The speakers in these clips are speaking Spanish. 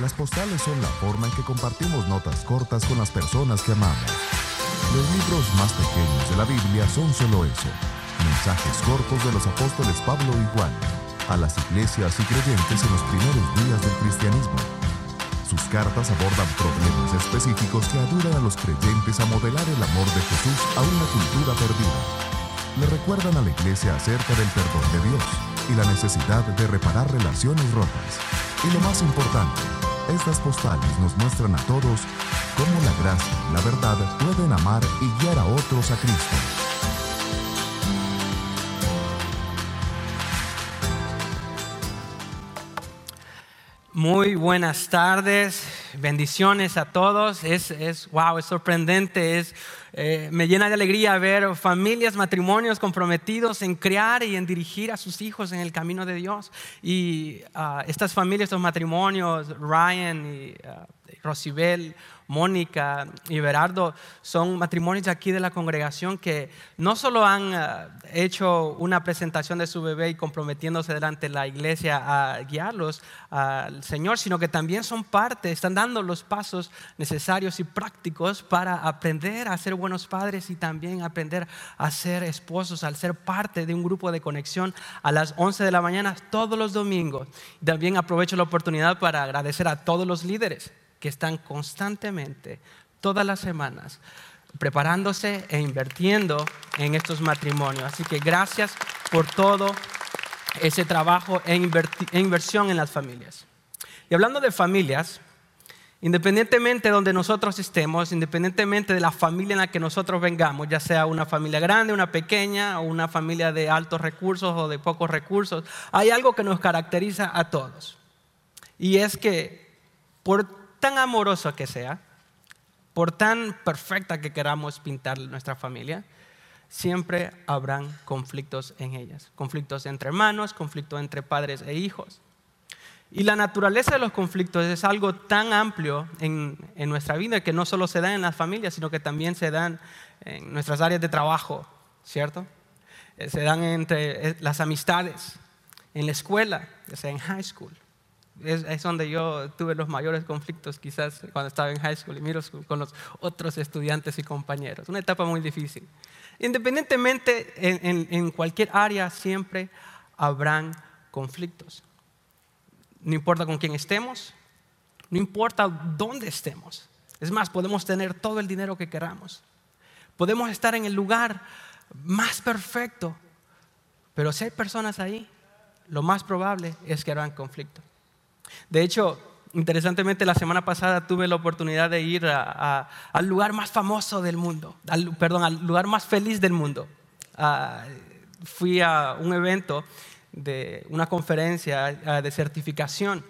Las postales son la forma en que compartimos notas cortas con las personas que amamos. Los libros más pequeños de la Biblia son solo eso, mensajes cortos de los apóstoles Pablo y Juan, a las iglesias y creyentes en los primeros días del cristianismo. Sus cartas abordan problemas específicos que ayudan a los creyentes a modelar el amor de Jesús a una cultura perdida. Le recuerdan a la iglesia acerca del perdón de Dios y la necesidad de reparar relaciones rotas. Y lo más importante, estas postales nos muestran a todos cómo la gracia y la verdad pueden amar y guiar a otros a Cristo. Muy buenas tardes, bendiciones a todos. Es, es wow, es sorprendente, es, eh, me llena de alegría ver familias, matrimonios comprometidos en criar y en dirigir a sus hijos en el camino de Dios. Y ah, estas familias, estos matrimonios, Ryan y uh, Rosibel, Mónica y Berardo son matrimonios aquí de la congregación que no solo han eh, hecho una presentación de su bebé y comprometiéndose delante de la iglesia a guiarlos al Señor, sino que también son parte, están dando los pasos necesarios y prácticos para aprender a ser buenos padres y también aprender a ser esposos, al ser parte de un grupo de conexión a las 11 de la mañana todos los domingos. También aprovecho la oportunidad para agradecer a todos los líderes que están constantemente, todas las semanas, preparándose e invirtiendo en estos matrimonios. Así que gracias por todo ese trabajo e, e inversión en las familias. Y hablando de familias, independientemente de donde nosotros estemos, independientemente de la familia en la que nosotros vengamos, ya sea una familia grande, una pequeña, o una familia de altos recursos o de pocos recursos, hay algo que nos caracteriza a todos. Y es que por tan amorosa que sea, por tan perfecta que queramos pintar nuestra familia, siempre habrán conflictos en ellas. Conflictos entre hermanos, conflictos entre padres e hijos. Y la naturaleza de los conflictos es algo tan amplio en, en, nuestra vida que no solo se dan en las familias, sino que también se dan en nuestras áreas de trabajo, ¿cierto? Eh, se dan entre eh, las amistades, en la escuela, ya sea en high school, es, donde yo tuve los mayores conflictos quizás cuando estaba en high school y school con los otros estudiantes y compañeros. Una etapa muy difícil. Independientemente, en, cualquier área siempre habrán conflictos. No importa con quién estemos, no importa dónde estemos. Es más, podemos tener todo el dinero que queramos. Podemos estar en el lugar más perfecto. Pero si hay personas ahí, lo más probable es que habrán conflicto. De hecho, interesantemente, la semana pasada tuve la oportunidad de ir al lugar más famoso del mundo, perdón, al lugar más feliz del mundo. Ah, fui a un evento de una conferencia ah, de certificación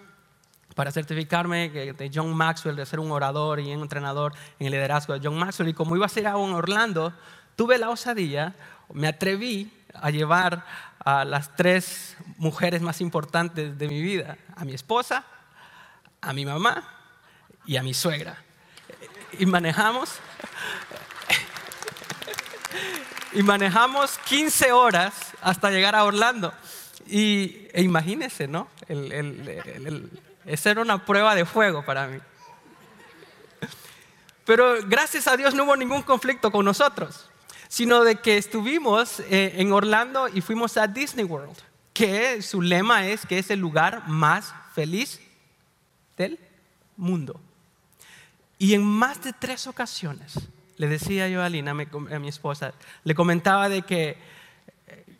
para certificarme de John Maxwell, de ser un orador y un entrenador en el liderazgo de John Maxwell. Y como iba a ser a un Orlando, tuve la osadía, me atreví a llevar a las tres mujeres más importantes de mi vida, a mi esposa, a mi mamá y a mi suegra. Y manejamos, y manejamos 15 horas hasta llegar a Orlando. Y e imagínense, ¿no? esa era una prueba de fuego para mí. Pero gracias a Dios no hubo ningún conflicto con nosotros sino de que estuvimos eh, en Orlando y fuimos a Disney World, que su lema es que es el lugar más feliz del mundo. Y en más de tres ocasiones, le decía yo a Alina, a mi esposa, le comentaba de que,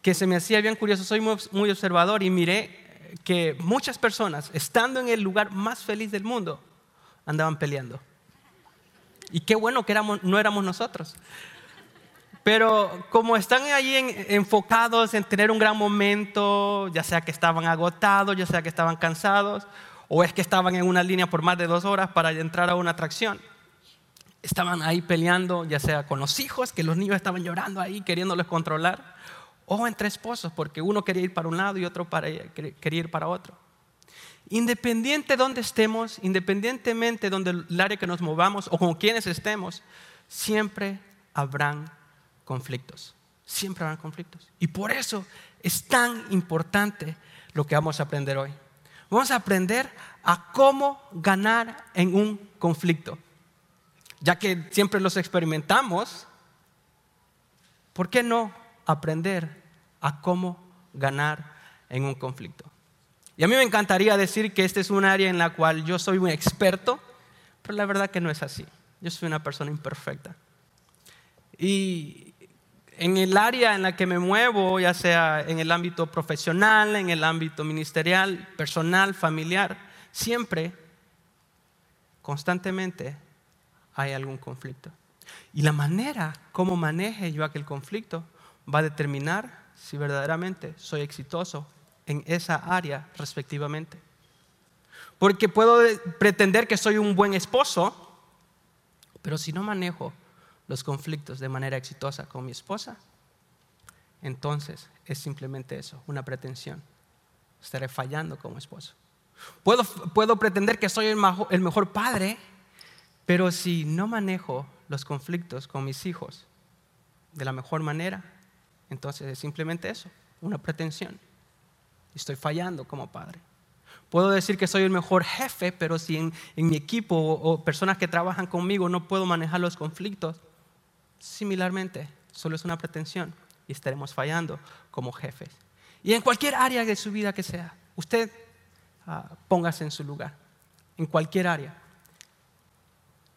que se me hacía bien curioso, soy muy, observador y miré que muchas personas, estando en el lugar más feliz del mundo, andaban peleando. Y qué bueno que éramos, no éramos nosotros. Pero como están allí enfocados en tener un gran momento, ya sea que estaban agotados, ya sea que estaban cansados, o es que estaban en una línea por más de dos horas para entrar a una atracción. Estaban ahí peleando, ya sea con los hijos, que los niños estaban llorando ahí, queriéndolos controlar, o entre esposos, porque uno quería ir para un lado y otro quería ir para otro. Independiente de donde estemos, independientemente de donde el área que nos movamos o con quienes estemos, siempre habrán conflictos. Siempre habrá conflictos. Y por eso es tan importante lo que vamos a aprender hoy. Vamos a aprender a cómo ganar en un conflicto. Ya que siempre los experimentamos, ¿por qué no aprender a cómo ganar en un conflicto? Y a mí me encantaría decir que este es un área en la cual yo soy un experto, pero la verdad que no es así. Yo soy una persona imperfecta. Y en el área en la que me muevo, ya sea en el ámbito profesional, en el ámbito ministerial, personal, familiar, siempre, constantemente, hay algún conflicto. Y la manera como maneje yo aquel conflicto va a determinar si verdaderamente soy exitoso en esa área respectivamente. Porque puedo pretender que soy un buen esposo, pero si no manejo los conflictos de manera exitosa con mi esposa, entonces es simplemente eso, una pretensión. Estaré fallando como esposo. Puedo, puedo pretender que soy el, mejor padre, pero si no manejo los conflictos con mis hijos de la mejor manera, entonces es simplemente eso, una pretensión. Estoy fallando como padre. Puedo decir que soy el mejor jefe, pero si en, en mi equipo o personas que trabajan conmigo no puedo manejar los conflictos, Similarmente, solo es una pretensión y estaremos fallando como jefes. Y en cualquier área de su vida que sea, usted ah, póngase en su lugar, en cualquier área.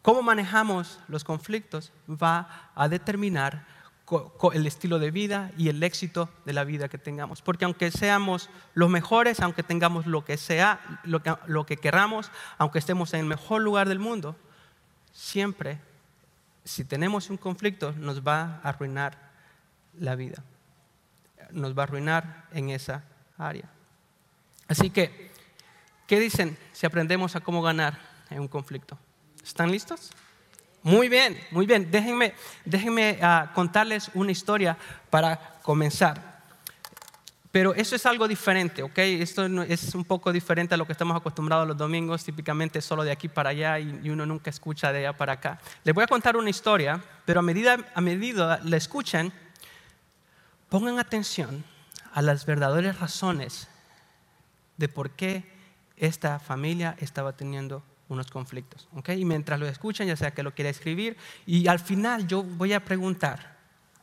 Cómo manejamos los conflictos va a determinar el estilo de vida y el éxito de la vida que tengamos. Porque aunque seamos los mejores, aunque tengamos lo que sea, lo que, lo que queramos, aunque estemos en el mejor lugar del mundo, siempre si tenemos un conflicto, nos va a arruinar la vida. Nos va a arruinar en esa área. Así que, ¿qué dicen si aprendemos a cómo ganar en un conflicto? ¿Están listos? Muy bien, muy bien. Déjenme, déjenme ah, contarles una historia para comenzar. Pero eso es algo diferente, ¿ok? Esto es un poco diferente a lo que estamos acostumbrados los domingos, típicamente solo de aquí para allá y uno nunca escucha de allá para acá. Les voy a contar una historia, pero a medida, a medida la escuchen, pongan atención a las verdaderas razones de por qué esta familia estaba teniendo unos conflictos. ¿ok? Y mientras lo escuchan, ya sea que lo quiera escribir, y al final yo voy a preguntar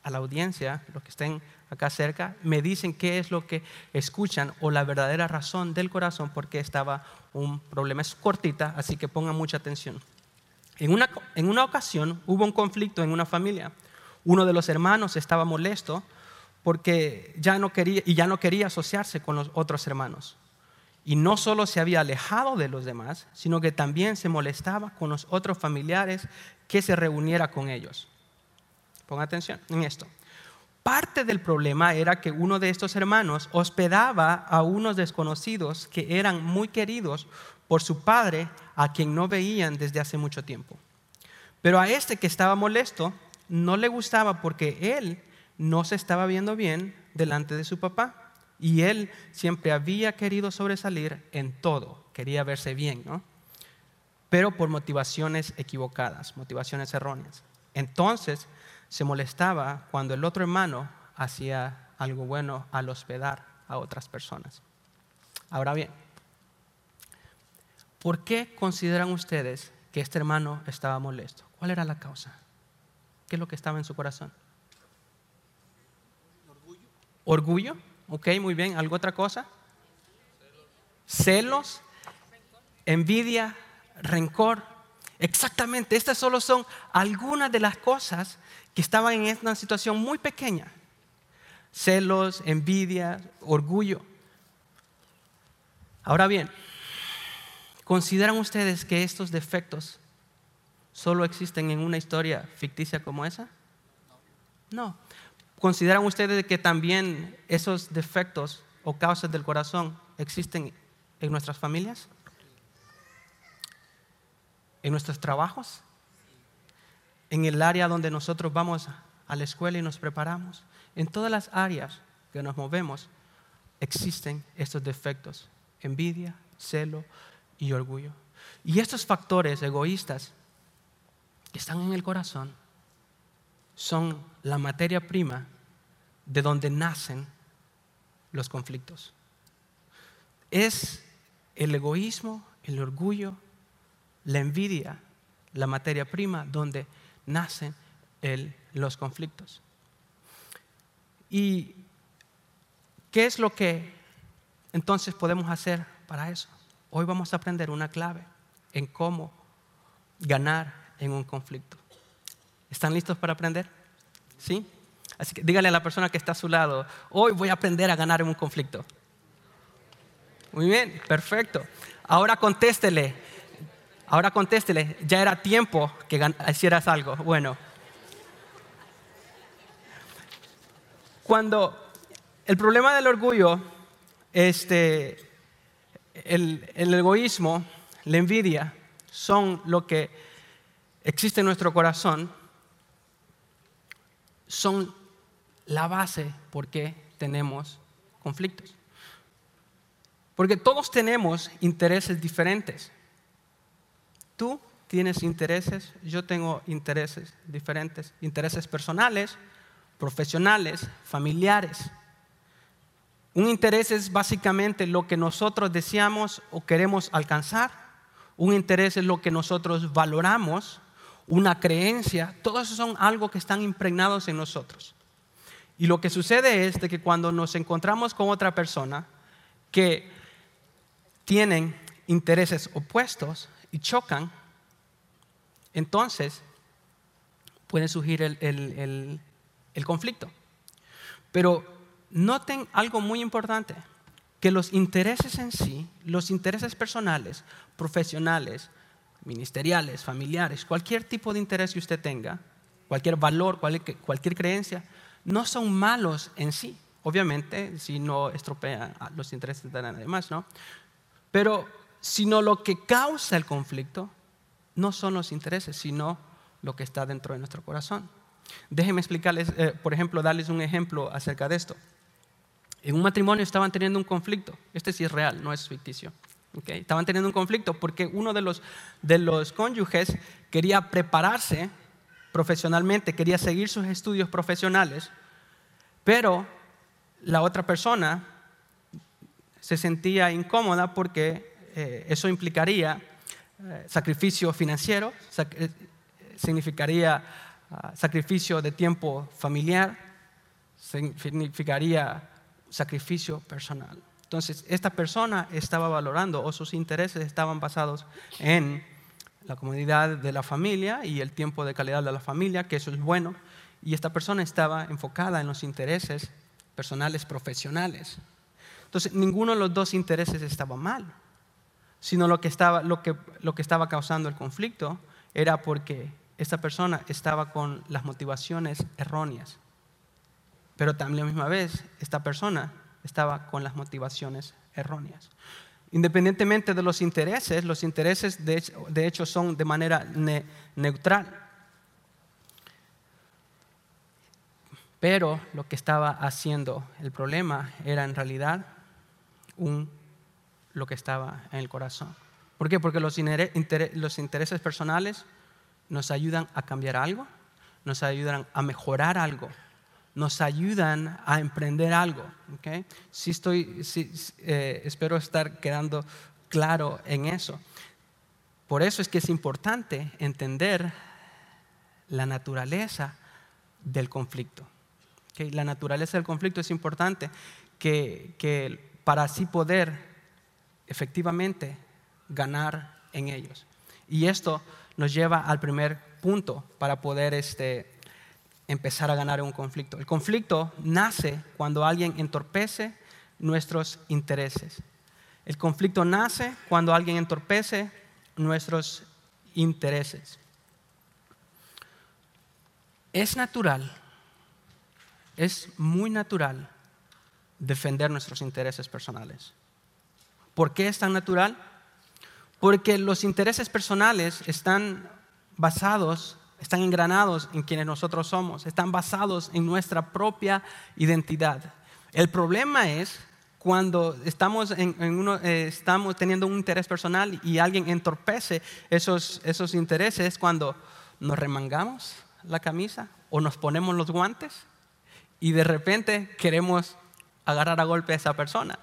a la audiencia, los que estén acá cerca, me dicen qué es lo que escuchan o la verdadera razón del corazón por qué estaba un problema. Es cortita, así que pongan mucha atención. En una, en una ocasión hubo un conflicto en una familia. Uno de los hermanos estaba molesto porque ya no quería, y ya no quería asociarse con los otros hermanos. Y no solo se había alejado de los demás, sino que también se molestaba con los otros familiares que se reuniera con ellos. Pongan atención en esto. Parte del problema era que uno de estos hermanos hospedaba a unos desconocidos que eran muy queridos por su padre, a quien no veían desde hace mucho tiempo. Pero a este que estaba molesto no le gustaba porque él no se estaba viendo bien delante de su papá y él siempre había querido sobresalir en todo, quería verse bien, ¿no? Pero por motivaciones equivocadas, motivaciones erróneas. Entonces, se molestaba cuando el otro hermano hacía algo bueno al hospedar a otras personas. Ahora bien, ¿por qué consideran ustedes que este hermano estaba molesto? ¿Cuál era la causa? ¿Qué es lo que estaba en su corazón? Orgullo. ¿Orgullo? Ok, muy bien. ¿Algo otra cosa? Celos, envidia, rencor. Exactamente, estas solo son algunas de las cosas que estaban en una situación muy pequeña. Celos, envidia, orgullo. Ahora bien, ¿consideran ustedes que estos defectos solo existen en una historia ficticia como esa? No. ¿Consideran ustedes que también esos defectos o causas del corazón existen en nuestras familias? ¿En nuestros trabajos? en el área donde nosotros vamos a la escuela y nos preparamos, en todas las áreas que nos movemos, existen estos defectos, envidia, celo y orgullo. Y estos factores egoístas que están en el corazón son la materia prima de donde nacen los conflictos. Es el egoísmo, el orgullo, la envidia, la materia prima donde nacen los conflictos. ¿Y qué es lo que entonces podemos hacer para eso? Hoy vamos a aprender una clave en cómo ganar en un conflicto. ¿Están listos para aprender? ¿Sí? Así que dígale a la persona que está a su lado, hoy voy a aprender a ganar en un conflicto. Muy bien, perfecto. Ahora contéstele, ahora contéstele, ya era tiempo que hicieras algo. Bueno, cuando el problema del orgullo, este, el, el egoísmo, la envidia, son lo que existe en nuestro corazón, son la base por qué tenemos conflictos. Porque todos tenemos intereses diferentes. Tú tienes intereses, yo tengo intereses diferentes, intereses personales, profesionales, familiares. Un interés es básicamente lo que nosotros deseamos o queremos alcanzar. Un interés es lo que nosotros valoramos, una creencia. Todo eso son algo que están impregnados en nosotros. Y lo que sucede es de que cuando nos encontramos con otra persona que tienen intereses opuestos y chocan, entonces puede surgir el, el conflicto. Pero noten algo muy importante, que los intereses en sí, los intereses personales, profesionales, ministeriales, familiares, cualquier tipo de interés que usted tenga, cualquier valor, cualquier, creencia, no son malos en sí. Obviamente, si no estropean los intereses de nadie más, ¿no? Pero, sino lo que causa el conflicto no son los intereses, sino lo que está dentro de nuestro corazón. Déjenme explicarles, eh, por ejemplo, darles un ejemplo acerca de esto. En un matrimonio estaban teniendo un conflicto. Este sí es real, no es ficticio. Estaban teniendo un conflicto porque uno de los, de los cónyuges quería prepararse profesionalmente, quería seguir sus estudios profesionales, pero la otra persona se sentía incómoda porque eh, eso implicaría eh, sacrificio financiero, eh, significaría ah, sacrificio de tiempo familiar, significaría sacrificio personal. Entonces, esta persona estaba valorando o sus intereses estaban basados en la comodidad de la familia y el tiempo de calidad de la familia, que eso es bueno, y esta persona estaba enfocada en los intereses personales profesionales. Entonces, ninguno de los dos intereses estaba mal, sino lo que estaba, lo que, lo que estaba causando el conflicto era porque esta persona estaba con las motivaciones erróneas. Pero también a la misma vez, esta persona estaba con las motivaciones erróneas. Independientemente de los intereses, los intereses de hecho, son de manera neutral. Pero lo que estaba haciendo el problema era en realidad lo que estaba en el corazón. ¿Por qué? Porque los, los intereses personales nos ayudan a cambiar algo, nos ayudan a mejorar algo, nos ayudan a emprender algo. ¿okay? Sí estoy, eh, espero estar quedando claro en eso. Por eso es que es importante entender la naturaleza del conflicto. ¿okay? La naturaleza del conflicto es importante que, que para así poder efectivamente ganar en ellos. Y esto nos lleva al primer punto para poder este, empezar a ganar un conflicto. El conflicto nace cuando alguien entorpece nuestros intereses. El conflicto nace cuando alguien entorpece nuestros intereses. Es natural, es muy natural defender nuestros intereses personales. ¿Por qué es tan natural? Porque los intereses personales están basados están engranados en quienes nosotros somos, están basados en nuestra propia identidad. El problema es cuando eh, estamos teniendo un interés personal y alguien entorpece esos, esos intereses, cuando nos remangamos la camisa o nos ponemos los guantes y de repente queremos agarrar a golpe a esa persona.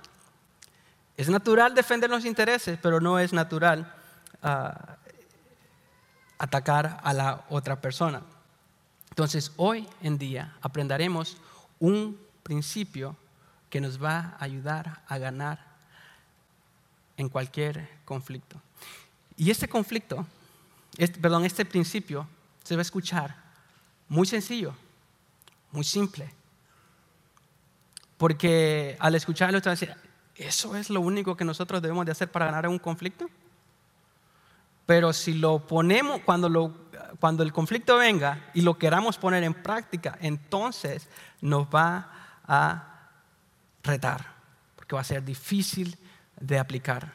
Es natural defender los intereses, pero no es natural ah, atacar a la otra persona. Entonces, hoy en día aprenderemos un principio que nos va a ayudar a ganar en cualquier conflicto. Y este conflicto, perdón, este principio se va a escuchar muy sencillo, muy simple. Porque al escucharlo, va a decir, ¿eso es lo único que nosotros debemos de hacer para ganar un conflicto? Pero si lo ponemos, cuando, el conflicto venga y lo queramos poner en práctica, entonces nos va a retar, porque va a ser difícil de aplicar.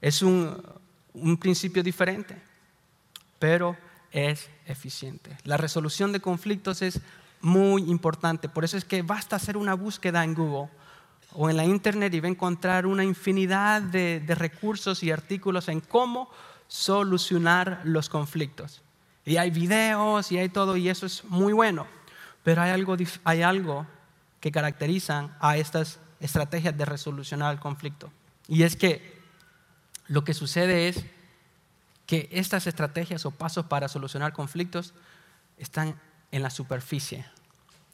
Es un, un principio diferente, pero es eficiente. La resolución de conflictos es muy importante, por eso es que basta hacer una búsqueda en Google o en la internet y va a encontrar una infinidad de, de recursos y artículos en cómo solucionar los conflictos. Y hay videos y hay todo y eso es muy bueno. Pero hay algo, hay algo que caracteriza a estas estrategias de resolucionar el conflicto. Y es que lo que sucede es que estas estrategias o pasos para solucionar conflictos están en la superficie.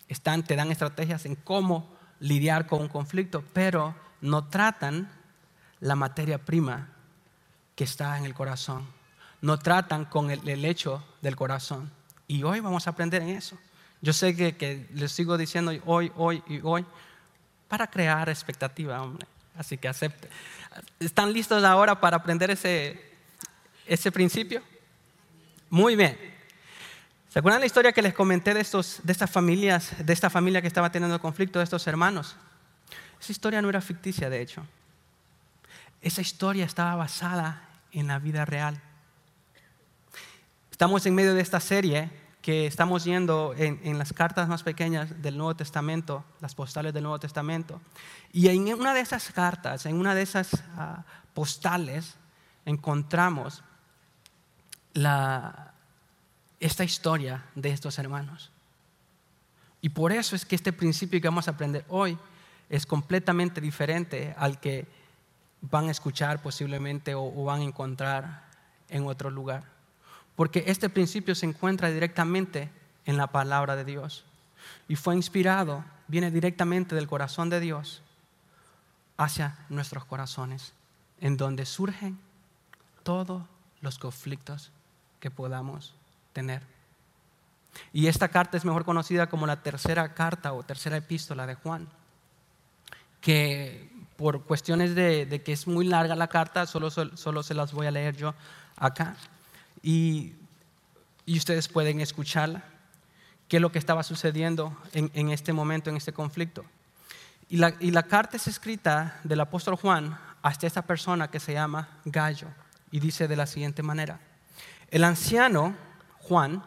Están, te dan estrategias en cómo lidiar con un conflicto, pero no tratan la materia prima que está en el corazón. No tratan con el, hecho del corazón. Y hoy vamos a aprender en eso. Yo sé que, les sigo diciendo hoy, hoy y hoy para crear expectativa, hombre. Así que acepte. ¿Están listos ahora para aprender ese, ese principio? Muy bien. ¿Se acuerdan la historia que les comenté de, estos, de estas familias, de esta familia que estaba teniendo conflicto, de estos hermanos? Esa historia no era ficticia, de hecho. Esa historia estaba basada en la vida real. Estamos en medio de esta serie que estamos yendo en, las cartas más pequeñas del Nuevo Testamento, las postales del Nuevo Testamento. Y en una de esas cartas, en una de esas ah, postales, encontramos esta historia de estos hermanos. Y por eso es que este principio que vamos a aprender hoy es completamente diferente al que van a escuchar posiblemente o, van a encontrar en otro lugar. Porque este principio se encuentra directamente en la palabra de Dios. Y fue inspirado, viene directamente del corazón de Dios hacia nuestros corazones, en donde surgen todos los conflictos que podamos tener. Y esta carta es mejor conocida como la tercera carta o tercera epístola de Juan, que por cuestiones de, que es muy larga la carta, solo, solo, se las voy a leer yo acá. Y, ustedes pueden escucharla, qué es lo que estaba sucediendo en, este momento, en este conflicto. Y la, y la, carta es escrita del apóstol Juan hasta esta persona que se llama Gallo. Y dice de la siguiente manera, el anciano Juan,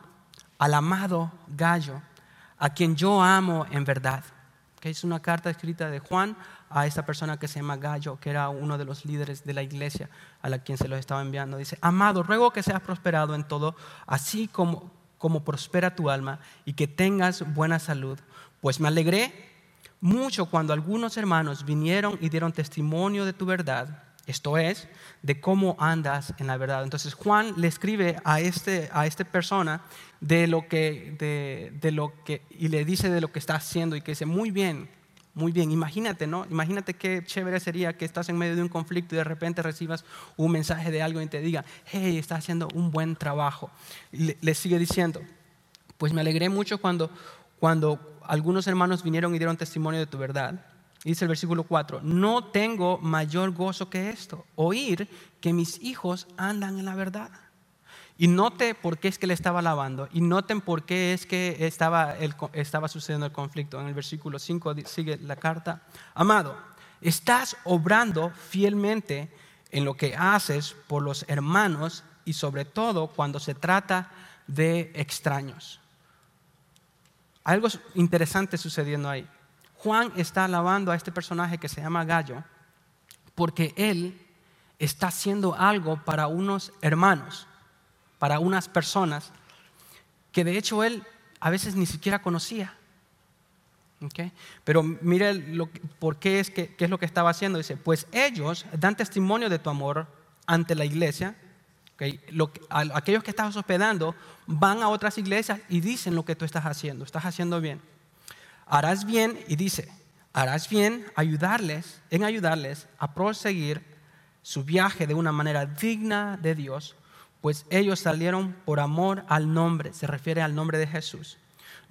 al amado Gallo, a quien yo amo en verdad. que Es una carta escrita de Juan a esta persona que se llama Gallo, que era uno de los líderes de la iglesia a la quien se lo estaba enviando. Dice, amado, ruego que seas prosperado en todo, así como, como prospera tu alma y que tengas buena salud. Pues me alegré mucho cuando algunos hermanos vinieron y dieron testimonio de tu verdad esto es, de cómo andas en la verdad. Entonces Juan le escribe a, este, a esta persona de lo que, de, de lo que, y le dice de lo que está haciendo y que dice, muy bien, muy bien, imagínate, ¿no? Imagínate qué chévere sería que estás en medio de un conflicto y de repente recibas un mensaje de algo y te diga, hey, estás haciendo un buen trabajo. Y le, sigue diciendo, pues me alegré mucho cuando, cuando algunos hermanos vinieron y dieron testimonio de tu verdad. Dice el versículo 4, no tengo mayor gozo que esto, oír que mis hijos andan en la verdad. Y note por qué es que le estaba lavando. Y noten por qué es que estaba, estaba sucediendo el conflicto. En el versículo 5 sigue la carta. Amado, estás obrando fielmente en lo que haces por los hermanos y sobre todo cuando se trata de extraños. Algo interesante sucediendo ahí. Juan está alabando a este personaje que se llama Gallo porque él está haciendo algo para unos hermanos para unas personas que de hecho él a veces ni siquiera conocía. Pero mire lo, por qué es, que, qué es lo que estaba haciendo. Dice, pues ellos dan testimonio de tu amor ante la iglesia. aquellos que estabas hospedando van a otras iglesias y dicen lo que tú estás haciendo. Estás haciendo bien. Harás bien, y dice, harás bien ayudarles, en ayudarles a proseguir su viaje de una manera digna de Dios, pues ellos salieron por amor al nombre, se refiere al nombre de Jesús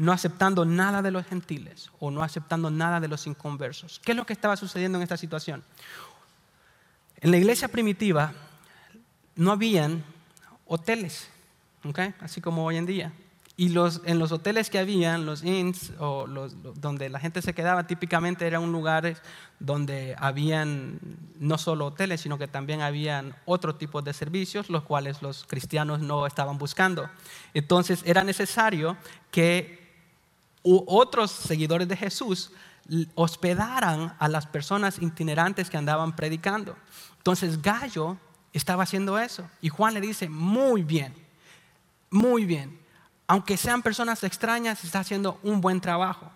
no aceptando nada de los gentiles o no aceptando nada de los inconversos. ¿Qué es lo que estaba sucediendo en esta situación? En la iglesia primitiva no habían hoteles, así como hoy en día. Y los, en los hoteles que habían, los inns, o los, donde la gente se quedaba, típicamente eran lugares donde habían no solo hoteles, sino que también habían otro tipo de servicios, los cuales los cristianos no estaban buscando. Entonces era necesario que otros seguidores de Jesús hospedaran a las personas itinerantes que andaban predicando. Entonces Gallo estaba haciendo eso. Y Juan le dice, muy bien, muy bien. Aunque sean personas extrañas, está haciendo un buen trabajo.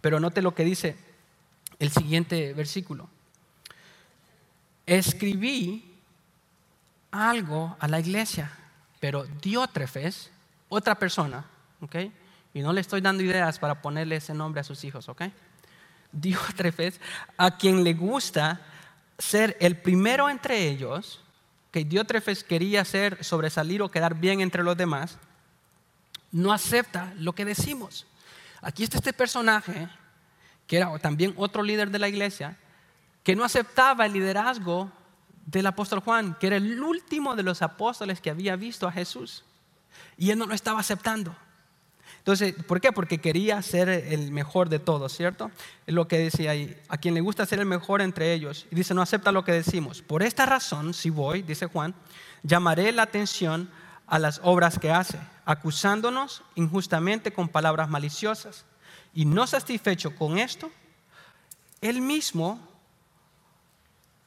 Pero note lo que dice el siguiente versículo. Escribí algo a la iglesia, pero Diótrefes, otra persona, ¿ok? Y no le estoy dando ideas para ponerle ese nombre a sus hijos, ¿ok? Diótrefes, a quien le gusta ser el primero entre ellos, que Diótrefes quería ser, sobresalir o quedar bien entre los demás, no acepta lo que decimos. Aquí está este personaje, que era también otro líder de la iglesia, que no aceptaba el liderazgo del apóstol Juan, que era el último de los apóstoles que había visto a Jesús. Y él no lo estaba aceptando. Entonces, ¿por qué? Porque quería ser el mejor de todos, ¿cierto? Es lo que decía ahí. A quien le gusta ser el mejor entre ellos. Y dice, no acepta lo que decimos. Por esta razón, si voy, dice Juan, llamaré la atención a las obras que hace, acusándonos injustamente con palabras maliciosas. Y no satisfecho con esto, él mismo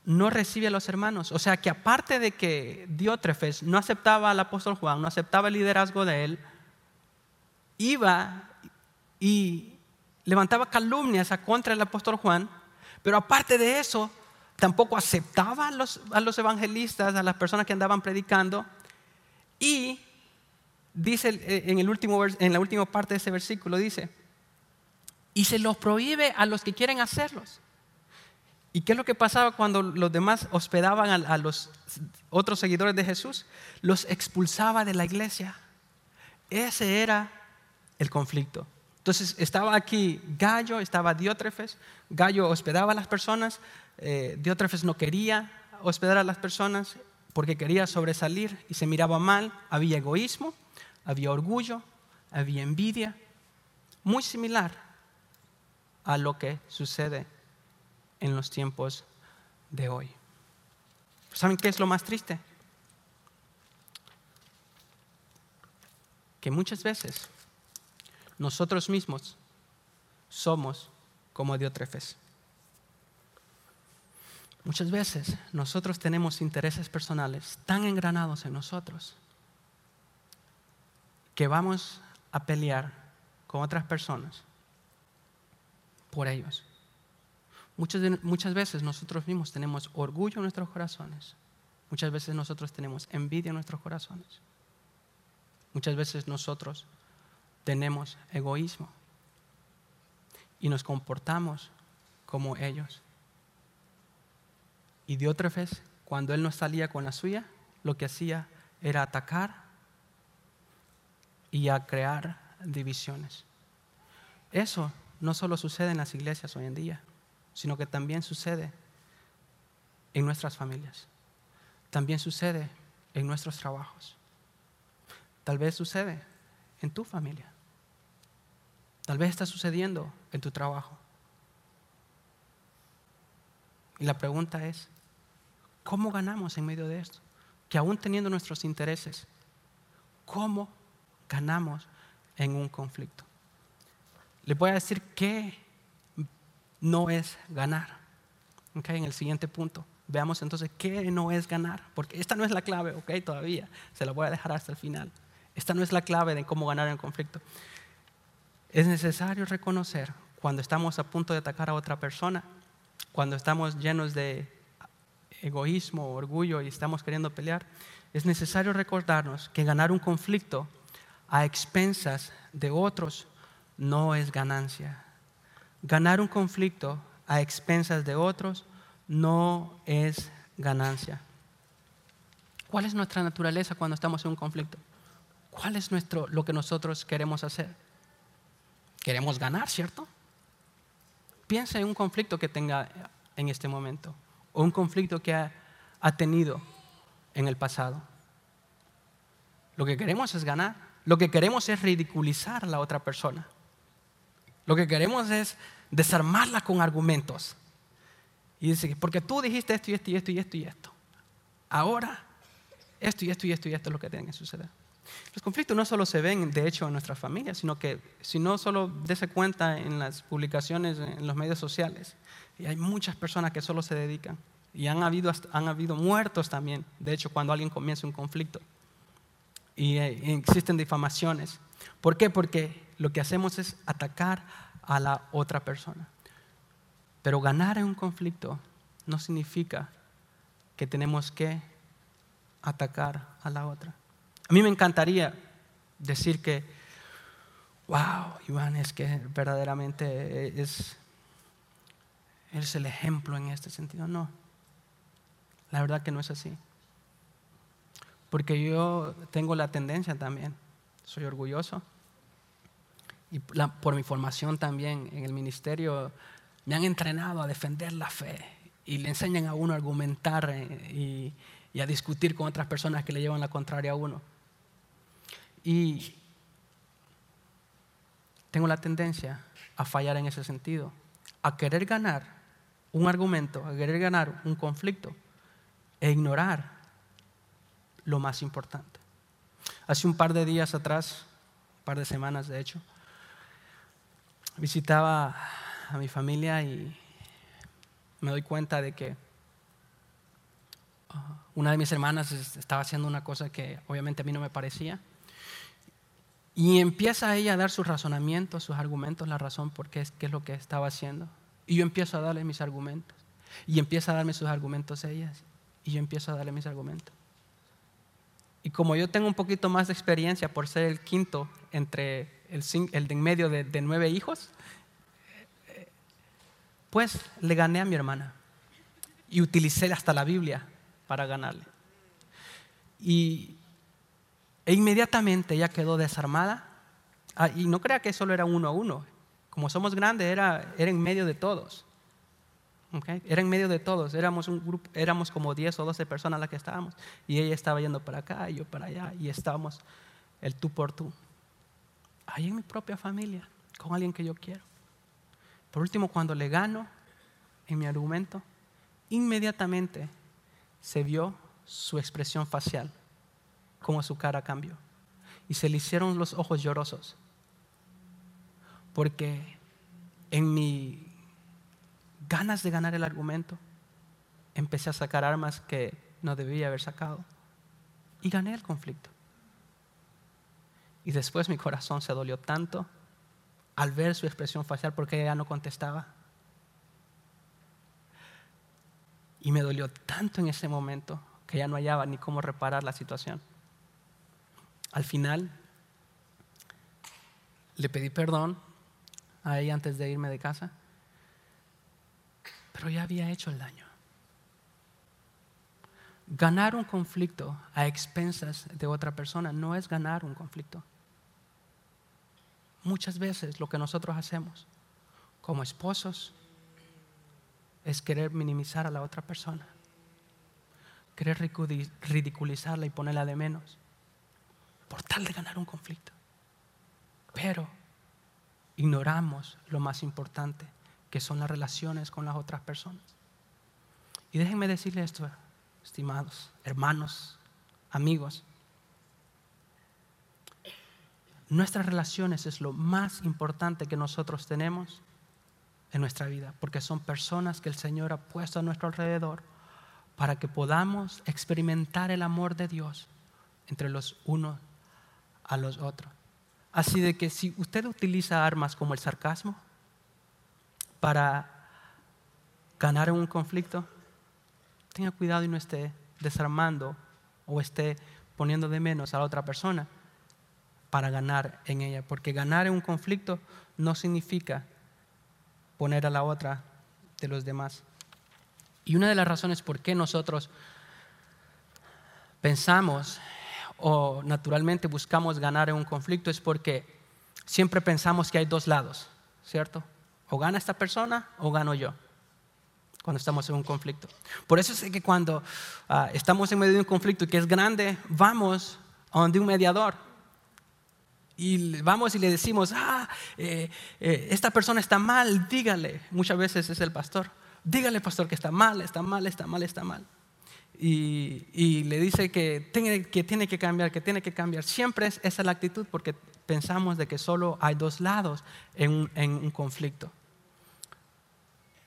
no recibe a los hermanos. O sea que aparte de que Diótrefes no aceptaba al apóstol Juan, no aceptaba el liderazgo de él, iba y levantaba calumnias contra del apóstol Juan, pero aparte de eso, tampoco aceptaba a los, a los evangelistas, a las personas que andaban predicando, y dice eh, en, el último, en la última parte de ese versículo, dice, y se los prohíbe a los que quieren hacerlos. ¿Y qué es lo que pasaba cuando los demás hospedaban a, los otros seguidores de Jesús? Los expulsaba de la iglesia. Ese era el conflicto. Entonces estaba aquí Gallo, estaba Diótrefes, Gallo hospedaba a las personas, eh, Diótrefes no quería hospedar a las personas porque quería sobresalir y se miraba mal, había egoísmo, había orgullo, había envidia, muy similar a lo que sucede en los tiempos de hoy. ¿Saben qué es lo más triste? Que muchas veces nosotros mismos somos como Diótrefes. Muchas veces nosotros tenemos intereses personales tan engranados en nosotros que vamos a pelear con otras personas por ellos. Muchas, muchas veces nosotros mismos tenemos orgullo en nuestros corazones. Muchas veces nosotros tenemos envidia en nuestros corazones. Muchas veces nosotros tenemos egoísmo y nos comportamos como ellos. Y Diótrefes, cuando él no salía con la suya, lo que hacía era atacar y a crear divisiones. Eso no solo sucede en las iglesias hoy en día, sino que también sucede en nuestras familias. También sucede en nuestros trabajos. Tal vez sucede en tu familia. Tal vez está sucediendo en tu trabajo. Y la pregunta es, ¿cómo ganamos en medio de esto? Que aún teniendo nuestros intereses, ¿cómo ganamos en un conflicto? Les voy a decir qué no es ganar. Okay, en el siguiente punto. Veamos entonces qué no es ganar. Porque esta no es la clave, ok, todavía. Se la voy a dejar hasta el final. Esta no es la clave de cómo ganar en conflicto es necesario reconocer cuando estamos a punto de atacar a otra persona, cuando estamos llenos de egoísmo, orgullo y estamos queriendo pelear, es necesario recordarnos que ganar un conflicto a expensas de otros no es ganancia. Ganar un conflicto a expensas de otros no es ganancia. ¿Cuál es nuestra naturaleza cuando estamos en un conflicto? ¿Cuál es nuestro, lo que nosotros queremos hacer? Queremos ganar, ¿cierto? Piensa en un conflicto que tenga en este momento o un conflicto que ha, tenido en el pasado. Lo que queremos es ganar. Lo que queremos es ridiculizar a la otra persona. Lo que queremos es desarmarla con argumentos. Y dice, porque tú dijiste esto y esto y esto y esto y esto. Ahora, esto y esto y esto y esto es lo que tiene que suceder. Los conflictos no solo se ven, de hecho, en nuestra familia, sino que, si no solo dése cuenta en las publicaciones, en los medios sociales, y hay muchas personas que solo se dedican, y han habido, han habido muertos también, de hecho, cuando alguien comienza un conflicto, y, eh, y existen difamaciones. ¿Por qué? Porque lo que hacemos es atacar a la otra persona. Pero ganar en un conflicto no significa que tenemos que atacar a la otra. A mí me encantaría decir que, wow, Iván, es que verdaderamente es, es el ejemplo en este sentido. No, la verdad que no es así. Porque yo tengo la tendencia también, soy orgulloso. Y por mi formación también en el ministerio me han entrenado a defender la fe y le enseñan a uno a argumentar eh, y a discutir con otras personas que le llevan la contraria a uno. Y tengo la tendencia a fallar en ese sentido, a querer ganar un argumento, a querer ganar un conflicto e ignorar lo más importante. Hace un par de días atrás, un par de semanas de hecho, visitaba a mi familia y me doy cuenta de que uh, una de mis hermanas estaba haciendo una cosa que obviamente a mí no me parecía y empieza ella a dar sus razonamientos, sus argumentos, la razón por qué qué es lo que estaba haciendo. Y yo empiezo a darle mis argumentos. Y empieza a darme sus argumentos ella. Y yo empiezo a darle mis argumentos. Y como yo tengo un poquito más de experiencia por ser el quinto entre el, el de en medio de, de nueve hijos, pues le gané a mi hermana. Y utilicé hasta la Biblia para ganarle. Y e inmediatamente ella quedó desarmada. Ah, y no crea que solo era uno a uno. Como somos grandes, era, era en medio de todos. Era en medio de todos. Éramos, un grupo, éramos como 10 o 12 personas las que estábamos. Y ella estaba yendo para acá y yo para allá. Y estábamos el tú por tú. Ahí en mi propia familia, con alguien que yo quiero. Por último, cuando le gano en mi argumento, inmediatamente se vio su expresión facial como su cara cambió. Y se le hicieron los ojos llorosos. Porque en mi ganas de ganar el argumento, empecé a sacar armas que no debía haber sacado. Y gané el conflicto. Y después mi corazón se dolió tanto al ver su expresión facial porque ella no contestaba. Y me dolió tanto en ese momento que ya no hallaba ni cómo reparar la situación. Al final, le pedí perdón a ella antes de irme de casa, pero ya había hecho el daño. Ganar un conflicto a expensas de otra persona no es ganar un conflicto. Muchas veces lo que nosotros hacemos como esposos es querer minimizar a la otra persona, querer ridiculizarla y ponerla de menos por tal de ganar un conflicto. Pero ignoramos lo más importante, que son las relaciones con las otras personas. Y déjenme decirles esto, estimados hermanos, amigos. Nuestras relaciones es lo más importante que nosotros tenemos en nuestra vida, porque son personas que el Señor ha puesto a nuestro alrededor para que podamos experimentar el amor de Dios entre los unos a los otros. Así de que si usted utiliza armas como el sarcasmo, para ganar en un conflicto, tenga cuidado y no esté desarmando o esté poniendo de menos a la otra persona para ganar en ella. Porque ganar en un conflicto no significa poner a la otra de los demás. Y una de las razones por qué nosotros pensamos o naturalmente buscamos ganar en un conflicto es porque siempre pensamos que hay dos lados, ¿cierto? O gana esta persona o gano yo cuando estamos en un conflicto. Por eso es que cuando ah, estamos en medio de un conflicto que es grande, vamos a donde un mediador. Y vamos y le decimos, ah, eh, eh, esta persona está mal, dígale. Muchas veces es el pastor. Dígale, pastor, que está mal, está mal, está mal, está mal. Y, le dice que tiene, que tiene que cambiar, que tiene que cambiar. Siempre es esa la actitud porque pensamos de que solo hay dos lados en un, conflicto.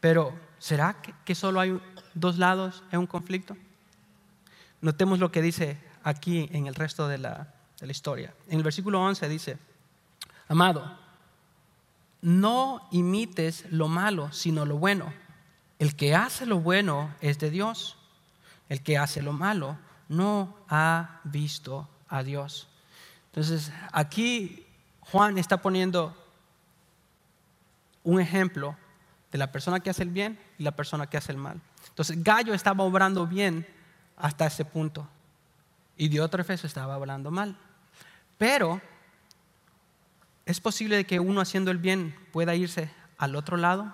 Pero, ¿será que, solo hay dos lados en un conflicto? Notemos lo que dice aquí en el resto de la, de la historia. En el versículo 11 dice, amado, no imites lo malo, sino lo bueno. El que hace lo bueno es de Dios. El que hace lo malo no ha visto a Dios. Entonces, aquí Juan está poniendo un ejemplo de la persona que hace el bien y la persona que hace el mal. Entonces, Gallo estaba obrando bien hasta ese punto y Diótrefes estaba obrando mal. Pero es posible que uno haciendo el bien pueda irse al otro lado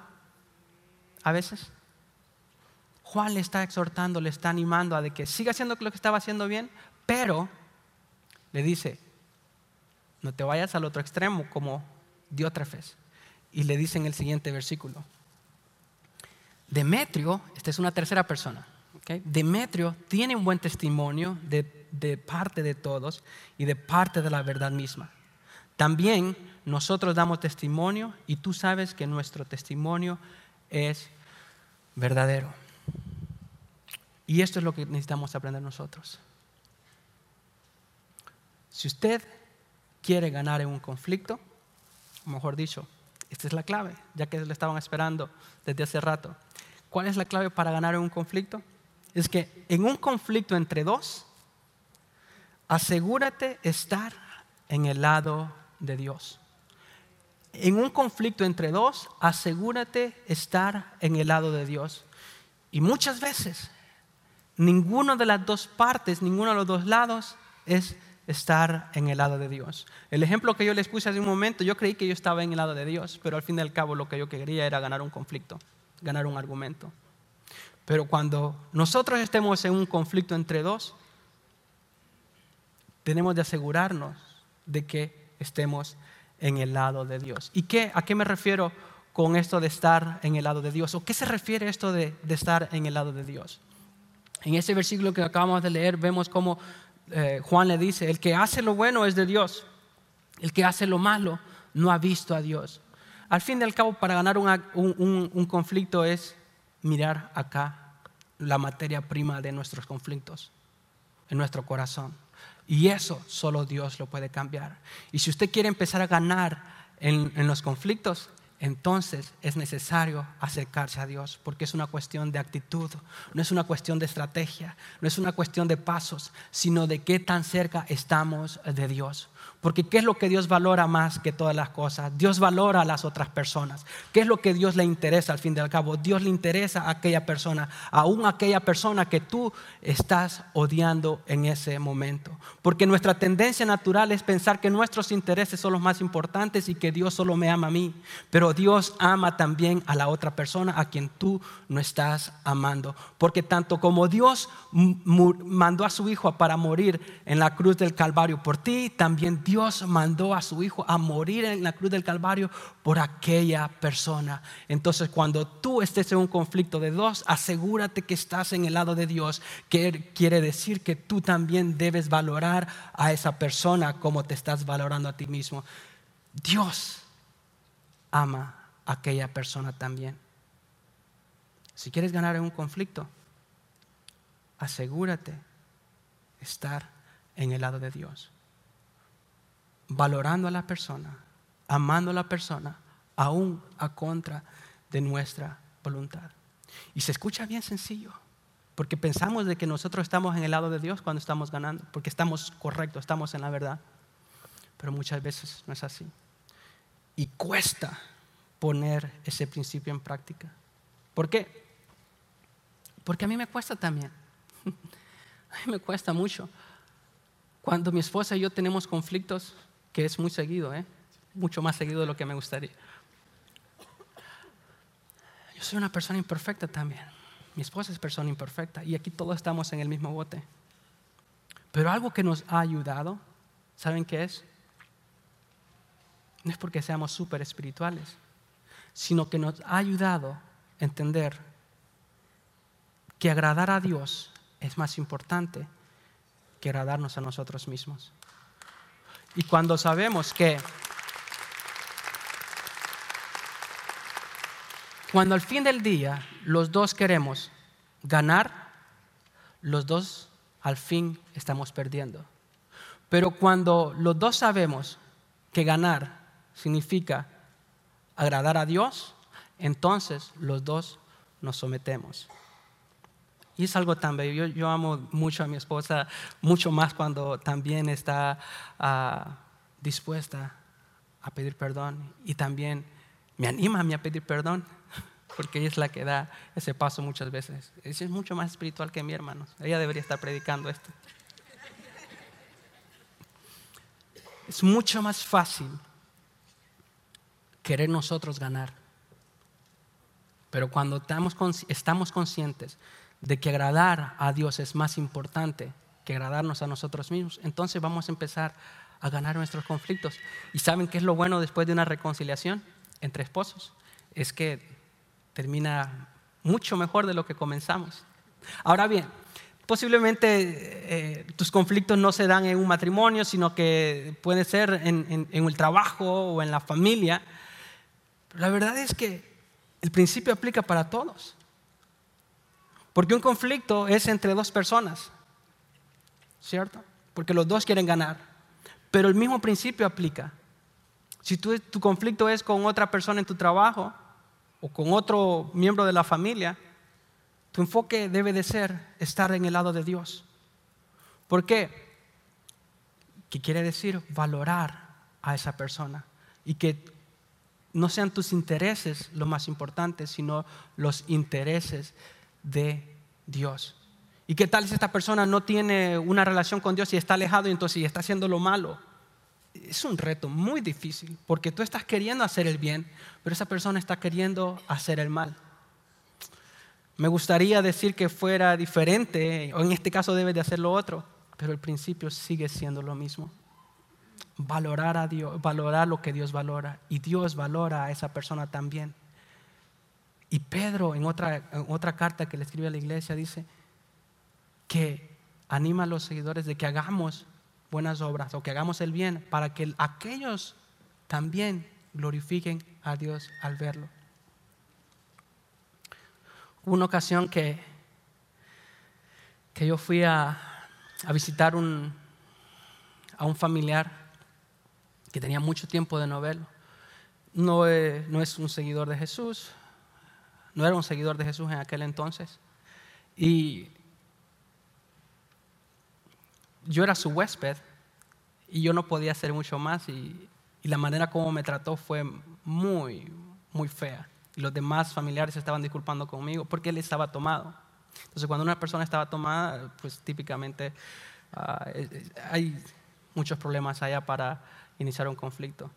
a veces. Juan le está exhortando, le está animando a que siga haciendo lo que estaba haciendo bien, pero le dice, no te vayas al otro extremo como Diótrefes. Y le dice en el siguiente versículo, Demetrio, esta es una tercera persona, Demetrio tiene un buen testimonio de, de parte de todos y de parte de la verdad misma. También nosotros damos testimonio y tú sabes que nuestro testimonio es verdadero. Y esto es lo que necesitamos aprender nosotros. Si usted quiere ganar en un conflicto, mejor dicho, esta es la clave, ya que le estaban esperando desde hace rato. ¿Cuál es la clave para ganar en un conflicto? Es que en un conflicto entre dos, asegúrate estar en el lado de Dios. En un conflicto entre dos, asegúrate estar en el lado de Dios. Y muchas veces, ninguna de las dos partes, ninguno de los dos lados es estar en el lado de Dios. El ejemplo que yo les puse hace un momento, yo creí que yo estaba en el lado de Dios, pero al fin y al cabo lo que yo quería era ganar un conflicto, ganar un argumento. Pero cuando nosotros estemos en un conflicto entre dos, tenemos de asegurarnos de que estemos en el lado de Dios. ¿Y qué, a qué me refiero con esto de estar en el lado de Dios? ¿O qué se refiere esto de, de estar en el lado de Dios? En ese versículo que acabamos de leer vemos cómo eh, Juan le dice, el que hace lo bueno es de Dios, el que hace lo malo no ha visto a Dios. Al fin y al cabo, para ganar un, conflicto es mirar acá la materia prima de nuestros conflictos, en nuestro corazón. Y eso solo Dios lo puede cambiar. Y si usted quiere empezar a ganar en los conflictos, entonces es necesario acercarse a Dios, porque es una cuestión de actitud, no es una cuestión de estrategia, no es una cuestión de pasos, sino de qué tan cerca estamos de Dios. Porque ¿qué es lo que Dios valora más que todas las cosas? Dios valora a las otras personas. ¿Qué es lo que Dios le interesa al fin y al cabo? Dios le interesa a aquella persona, aún aquella persona que tú estás odiando en ese momento. Porque nuestra tendencia natural es pensar que nuestros intereses son los más importantes y que Dios solo me ama a mí. Pero Dios ama también a la otra persona a quien tú no estás amando. Porque tanto como Dios mandó a su Hijo para morir en la cruz del Calvario por ti, también Dios Dios mandó a su Hijo a morir en la cruz del Calvario por aquella persona. Entonces, cuando tú estés en un conflicto de dos, asegúrate que estás en el lado de Dios, que quiere decir que tú también debes valorar a esa persona como te estás valorando a ti mismo. Dios ama a aquella persona también. Si quieres ganar en un conflicto, asegúrate estar en el lado de Dios valorando a la persona, amando a la persona, aún a contra de nuestra voluntad. Y se escucha bien sencillo, porque pensamos de que nosotros estamos en el lado de Dios cuando estamos ganando, porque estamos correctos, estamos en la verdad. Pero muchas veces no es así. Y cuesta poner ese principio en práctica. ¿Por qué? Porque a mí me cuesta también. A mí me cuesta mucho. Cuando mi esposa y yo tenemos conflictos, que es muy seguido, ¿eh? mucho más seguido de lo que me gustaría. Yo soy una persona imperfecta también. Mi esposa es persona imperfecta y aquí todos estamos en el mismo bote. Pero algo que nos ha ayudado, ¿saben qué es? No es porque seamos súper espirituales, sino que nos ha ayudado a entender que agradar a Dios es más importante que agradarnos a nosotros mismos. Y cuando sabemos que cuando al fin del día los dos queremos ganar, los dos al fin estamos perdiendo. Pero cuando los dos sabemos que ganar significa agradar a Dios, entonces los dos nos sometemos. Y es algo tan bello. Yo, amo mucho a mi esposa, mucho más cuando también está ah, dispuesta a pedir perdón y también me anima a mí a pedir perdón, porque ella es la que da ese paso muchas veces. es mucho más espiritual que mi hermano. Ella debería estar predicando esto. Es mucho más fácil querer nosotros ganar. Pero cuando estamos conscientes de que agradar a Dios es más importante que agradarnos a nosotros mismos, entonces vamos a empezar a ganar nuestros conflictos. ¿Y saben qué es lo bueno después de una reconciliación entre esposos? Es que termina mucho mejor de lo que comenzamos. Ahora bien, posiblemente eh, tus conflictos no se dan en un matrimonio, sino que puede ser en, en el trabajo o en la familia. la verdad es que el principio aplica para todos. Porque un conflicto es entre dos personas, ¿cierto? Porque los dos quieren ganar. Pero el mismo principio aplica. Si tu conflicto es con otra persona en tu trabajo o con otro miembro de la familia, tu enfoque debe de ser estar en el lado de Dios. ¿Por qué? ¿Qué quiere decir valorar a esa persona y que no sean tus intereses lo más importante, sino los intereses de Dios. ¿Y qué tal si esta persona no tiene una relación con Dios y está alejado y entonces está haciendo lo malo? Es un reto muy difícil porque tú estás queriendo hacer el bien, pero esa persona está queriendo hacer el mal. Me gustaría decir que fuera diferente, o en este caso debe de hacer lo otro, pero el principio sigue siendo lo mismo. Valorar a Dios, valorar lo que Dios valora, y Dios valora a esa persona también. Y Pedro en otra, carta que le escribe a la iglesia dice que anima a los seguidores de que hagamos buenas obras o que hagamos el bien para que aquellos también glorifiquen a Dios al verlo. Hubo una ocasión que, que yo fui a, visitar un, a un familiar que tenía mucho tiempo de no verlo. No, no es un seguidor de Jesús, no era un seguidor de Jesús en aquel entonces. Y yo era su huésped y yo no podía hacer mucho más y, la manera como me trató fue muy, muy fea. Y los demás familiares estaban disculpando conmigo porque él estaba tomado. Entonces cuando una persona estaba tomada, pues típicamente ah, hay muchos problemas allá para iniciar un conflicto.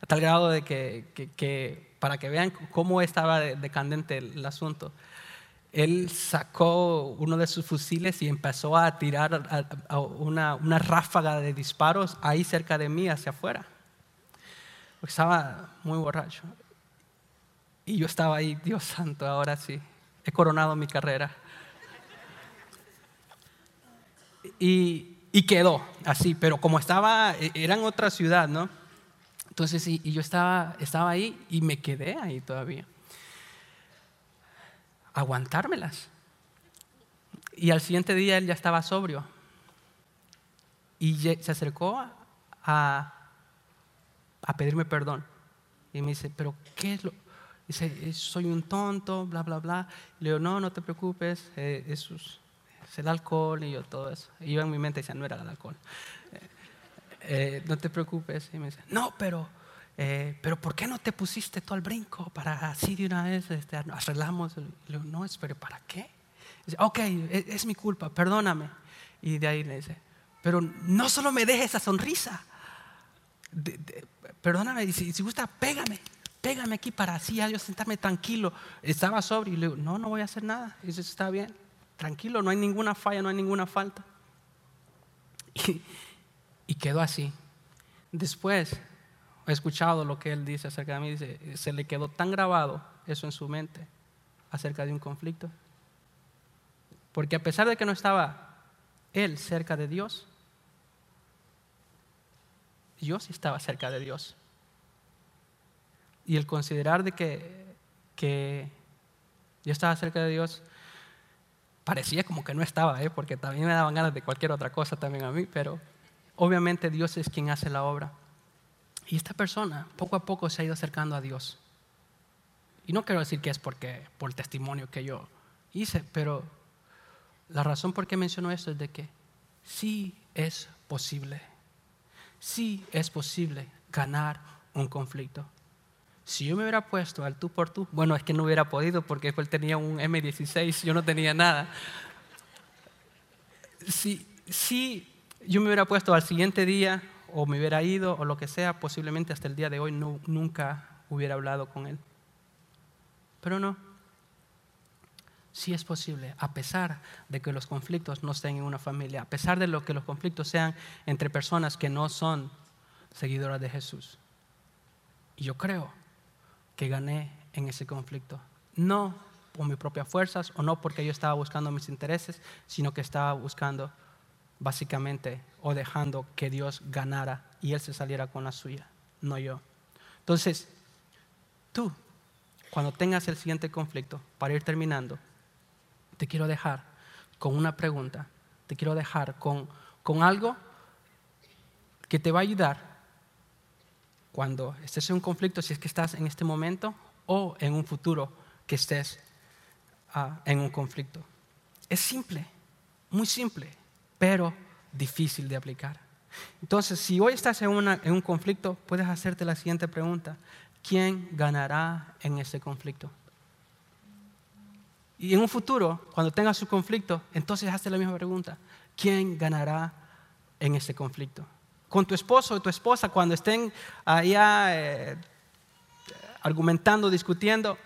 A tal grado de que, que para que vean cómo estaba decandente el asunto. Él sacó uno de sus fusiles y empezó a tirar una, ráfaga de disparos ahí cerca de mí, hacia afuera. estaba muy borracho. Y yo estaba ahí, Dios santo, ahora sí, he coronado mi carrera. Y, y quedó así, pero como estaba, e, era en otra ciudad, ¿no? Entonces, y, yo estaba, estaba ahí y me quedé ahí todavía. Aguantármelas. Y al siguiente día él ya estaba sobrio. Y se acercó a, a pedirme perdón. Y me dice, pero ¿qué es lo? Dice, soy un tonto, bla, bla, bla. le digo, no, no te preocupes, eh, eso es, el alcohol y yo todo eso. Y yo en mi mente decía, no era el alcohol. Eh, eh, no te preocupes. Y me dice, no, pero, pero ¿por qué no te pusiste todo al brinco para así de una vez este, arreglamos? le digo, no, pero ¿para qué? Dice, ok, es, es mi culpa, perdóname. Y de ahí le dice, pero no solo me deje esa sonrisa. perdóname, si, si gusta, pégame, pégame aquí para así yo sentarme tranquilo. Estaba sobrio y le digo, no, no voy a hacer nada. Y dice, está bien, tranquilo, no hay ninguna falla, no hay ninguna falta. Y, y quedó así. Después he escuchado lo que él dice acerca de mí, dice, se le quedó tan grabado eso en su mente acerca de un conflicto. Porque a pesar de que no estaba él cerca de Dios, yo sí estaba cerca de Dios. Y el considerar de que, que yo estaba cerca de Dios, parecía como que no estaba, ¿eh? porque también me daban ganas de cualquier otra cosa también a mí, pero obviamente Dios es quien hace la obra. Y esta persona poco a poco se ha ido acercando a Dios. Y no quiero decir que es porque por el testimonio que yo hice, pero la razón por qué menciono esto es de que sí es posible sí es posible ganar un conflicto. Si yo me hubiera puesto al tú por tú, bueno, es que no hubiera podido porque él tenía un M16, yo no tenía nada. Si, si yo me hubiera puesto al siguiente día o me hubiera ido o lo que sea, posiblemente hasta el día de hoy no, nunca hubiera hablado con él. Pero no, sí es posible, a pesar de que los conflictos no estén en una familia, a pesar de lo que los conflictos sean entre personas que no son seguidoras de Jesús. Y yo creo que gané en ese conflicto, no por mis propias fuerzas o no porque yo estaba buscando mis intereses, sino que estaba buscando básicamente o dejando que Dios ganara y Él se saliera con la suya, no yo. Entonces, tú, cuando tengas el siguiente conflicto, para ir terminando, te quiero dejar con una pregunta, te quiero dejar con, con algo que te va a ayudar cuando estés en un conflicto, si es que estás en este momento o en un futuro que estés ah, en un conflicto. Es simple, muy simple, pero difícil de aplicar. Entonces, si hoy estás en, en un conflicto, puedes hacerte la siguiente pregunta. ¿Quién ganará en ese conflicto? Y en un futuro, cuando tengas su conflicto, entonces hazte la misma pregunta. ¿Quién ganará en ese conflicto? Con tu esposo o tu esposa, cuando estén allá eh, argumentando, discutiendo,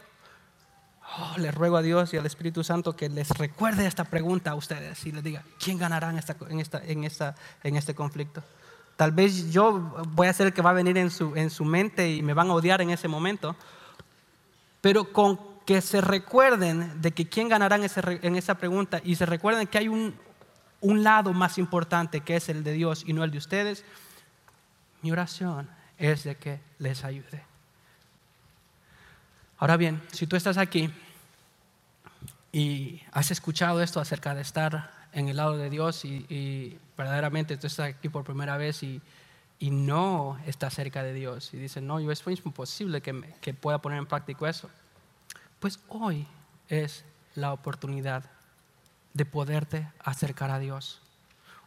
oh, les ruego a Dios y al Espíritu Santo que les recuerde esta pregunta a ustedes y les diga, ¿quién ganará en, esta, en, esta, en, esta, en este conflicto? Tal vez yo voy a ser el que va a venir en su, en su mente y me van a odiar en ese momento, pero con que se recuerden de que quién ganará en, esa pregunta y se recuerden que hay un, un lado más importante que es el de Dios y no el de ustedes, mi oración es de que les ayude. Ahora bien, si tú estás aquí y has escuchado esto acerca de estar en el lado de Dios y, verdaderamente tú estás aquí por primera vez y, y, no estás cerca de Dios y dices, no, yo es imposible que, que pueda poner en práctica eso. Pues hoy es la oportunidad de poderte acercar a Dios.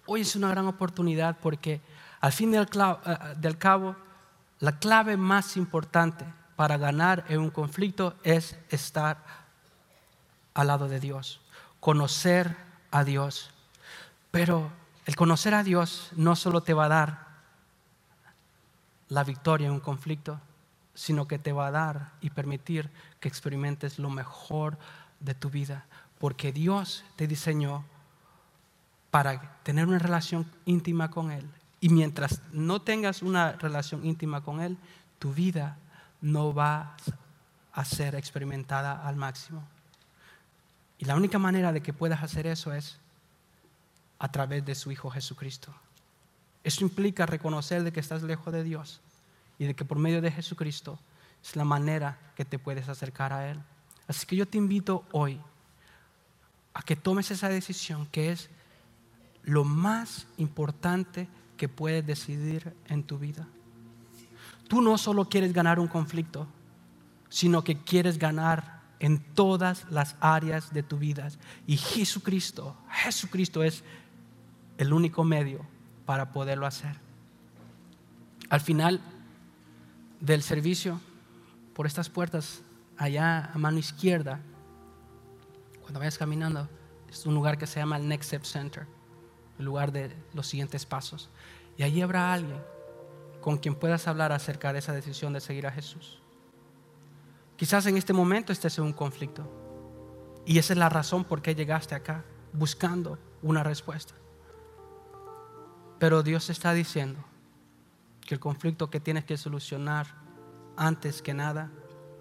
Hoy es una gran oportunidad porque al fin del, eh, cabo, la clave más importante para ganar en un conflicto es estar al lado de Dios, conocer a Dios. Pero el conocer a Dios no solo te va a dar la victoria en un conflicto, sino que te va a dar y permitir que experimentes lo mejor de tu vida, porque Dios te diseñó para tener una relación íntima con Él. Y mientras no tengas una relación íntima con Él, tu vida no va a ser experimentada al máximo. Y la única manera de que puedas hacer eso es a través de su Hijo Jesucristo. Eso implica reconocer de que estás lejos de Dios y de que por medio de Jesucristo es la manera que te puedes acercar a Él. Así que yo te invito hoy a que tomes esa decisión que es lo más importante que puedes decidir en tu vida. Tú no solo quieres ganar un conflicto, sino que quieres ganar en todas las áreas de tu vida. Y Jesucristo, Jesucristo es el único medio para poderlo hacer. Al final del servicio, por estas puertas, allá a mano izquierda, cuando vayas caminando, es un lugar que se llama el Next Step Center, el lugar de los siguientes pasos. Y allí habrá alguien con quien puedas hablar acerca de esa decisión de seguir a Jesús. Quizás en este momento estés en un conflicto. Y esa es la razón por qué llegaste acá, buscando una respuesta. Pero Dios está diciendo que el conflicto que tienes que solucionar antes que nada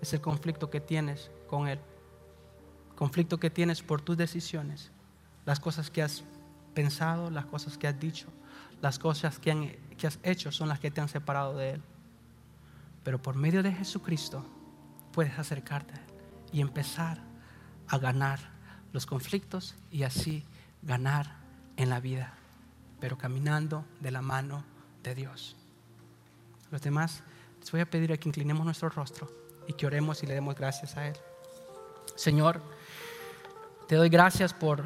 es el conflicto que tienes con Él. Conflicto que tienes por tus decisiones, las cosas que has pensado, las cosas que has dicho, las cosas que, que has hecho son las que te han separado de Él. Pero por medio de Jesucristo, puedes acercarte y empezar a ganar los conflictos y así ganar en la vida, pero caminando de la mano de Dios. Los demás, les voy a pedir a que inclinemos nuestro rostro y que oremos y le demos gracias a Él. Señor, te doy gracias por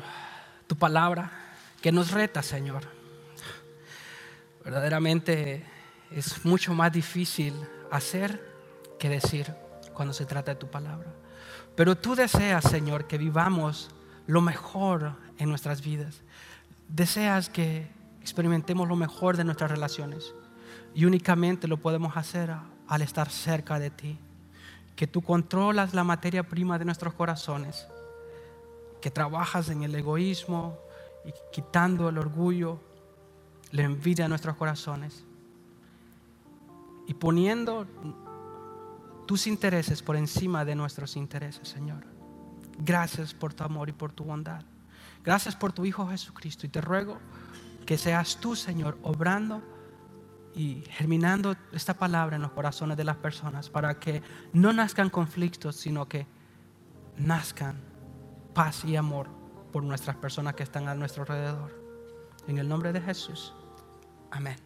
tu palabra que nos reta, Señor. Verdaderamente es mucho más difícil hacer que decir cuando se trata de tu palabra. Pero tú deseas, Señor, que vivamos lo mejor en nuestras vidas. Deseas que experimentemos lo mejor de nuestras relaciones. Y únicamente lo podemos hacer al estar cerca de ti. Que tú controlas la materia prima de nuestros corazones. Que trabajas en el egoísmo y quitando el orgullo, la envidia de nuestros corazones. Y poniendo tus intereses por encima de nuestros intereses, Señor. Gracias por tu amor y por tu bondad. Gracias por tu Hijo Jesucristo. Y te ruego que seas tú, Señor, obrando y germinando esta palabra en los corazones de las personas para que no nazcan conflictos, sino que nazcan paz y amor por nuestras personas que están a nuestro alrededor. En el nombre de Jesús. Amén.